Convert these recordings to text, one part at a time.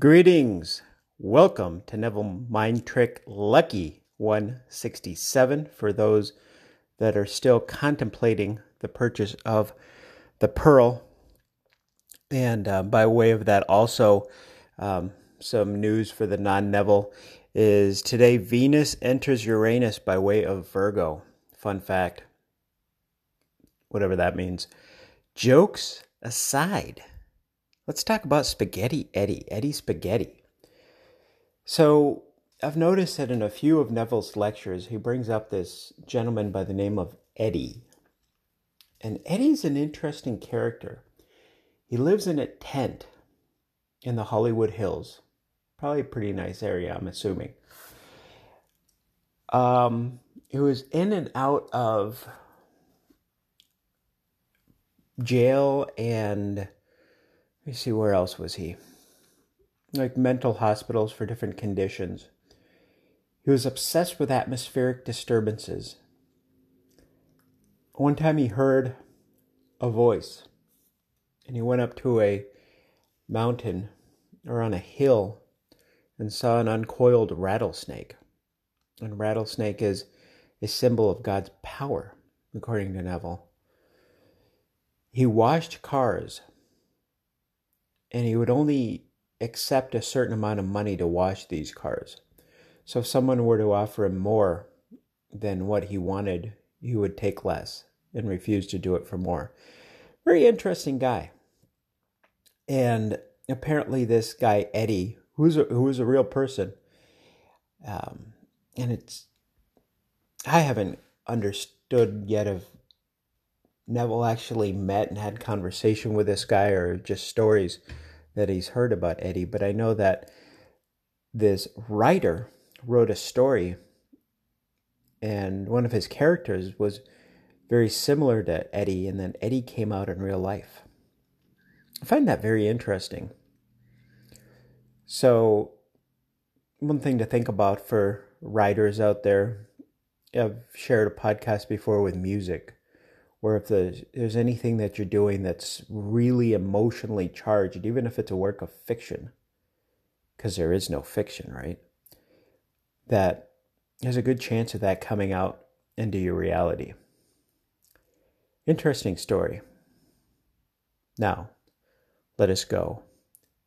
Greetings. Welcome to Neville Mind Trick Lucky 167 for those that are still contemplating the purchase of the Pearl. And uh, by way of that, also um, some news for the non Neville is today Venus enters Uranus by way of Virgo. Fun fact. Whatever that means. Jokes aside Let's talk about Spaghetti Eddie, Eddie Spaghetti. So, I've noticed that in a few of Neville's lectures, he brings up this gentleman by the name of Eddie. And Eddie's an interesting character. He lives in a tent in the Hollywood Hills. Probably a pretty nice area, I'm assuming. Um, he was in and out of jail and me see, where else was he? Like mental hospitals for different conditions. He was obsessed with atmospheric disturbances. One time he heard a voice, and he went up to a mountain or on a hill and saw an uncoiled rattlesnake. And rattlesnake is a symbol of God's power, according to Neville. He washed cars and he would only accept a certain amount of money to wash these cars. So if someone were to offer him more than what he wanted, he would take less and refuse to do it for more. Very interesting guy. And apparently, this guy Eddie, who's a, who was a real person, um, and it's I haven't understood yet if Neville actually met and had conversation with this guy or just stories that he's heard about Eddie, but I know that this writer wrote a story and one of his characters was very similar to Eddie, and then Eddie came out in real life. I find that very interesting. So, one thing to think about for writers out there, I've shared a podcast before with music where if there's, anything that you're doing that's really emotionally charged, even if it's a work of fiction, because there is no fiction, right? That there's a good chance of that coming out into your reality. Interesting story. Now, let us go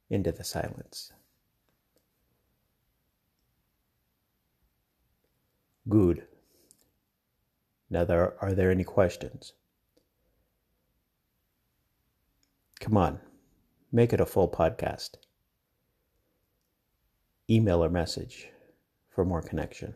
into the silence. Good. Now, there, are there any questions? Come on, make it a full podcast. Email or message for more connection.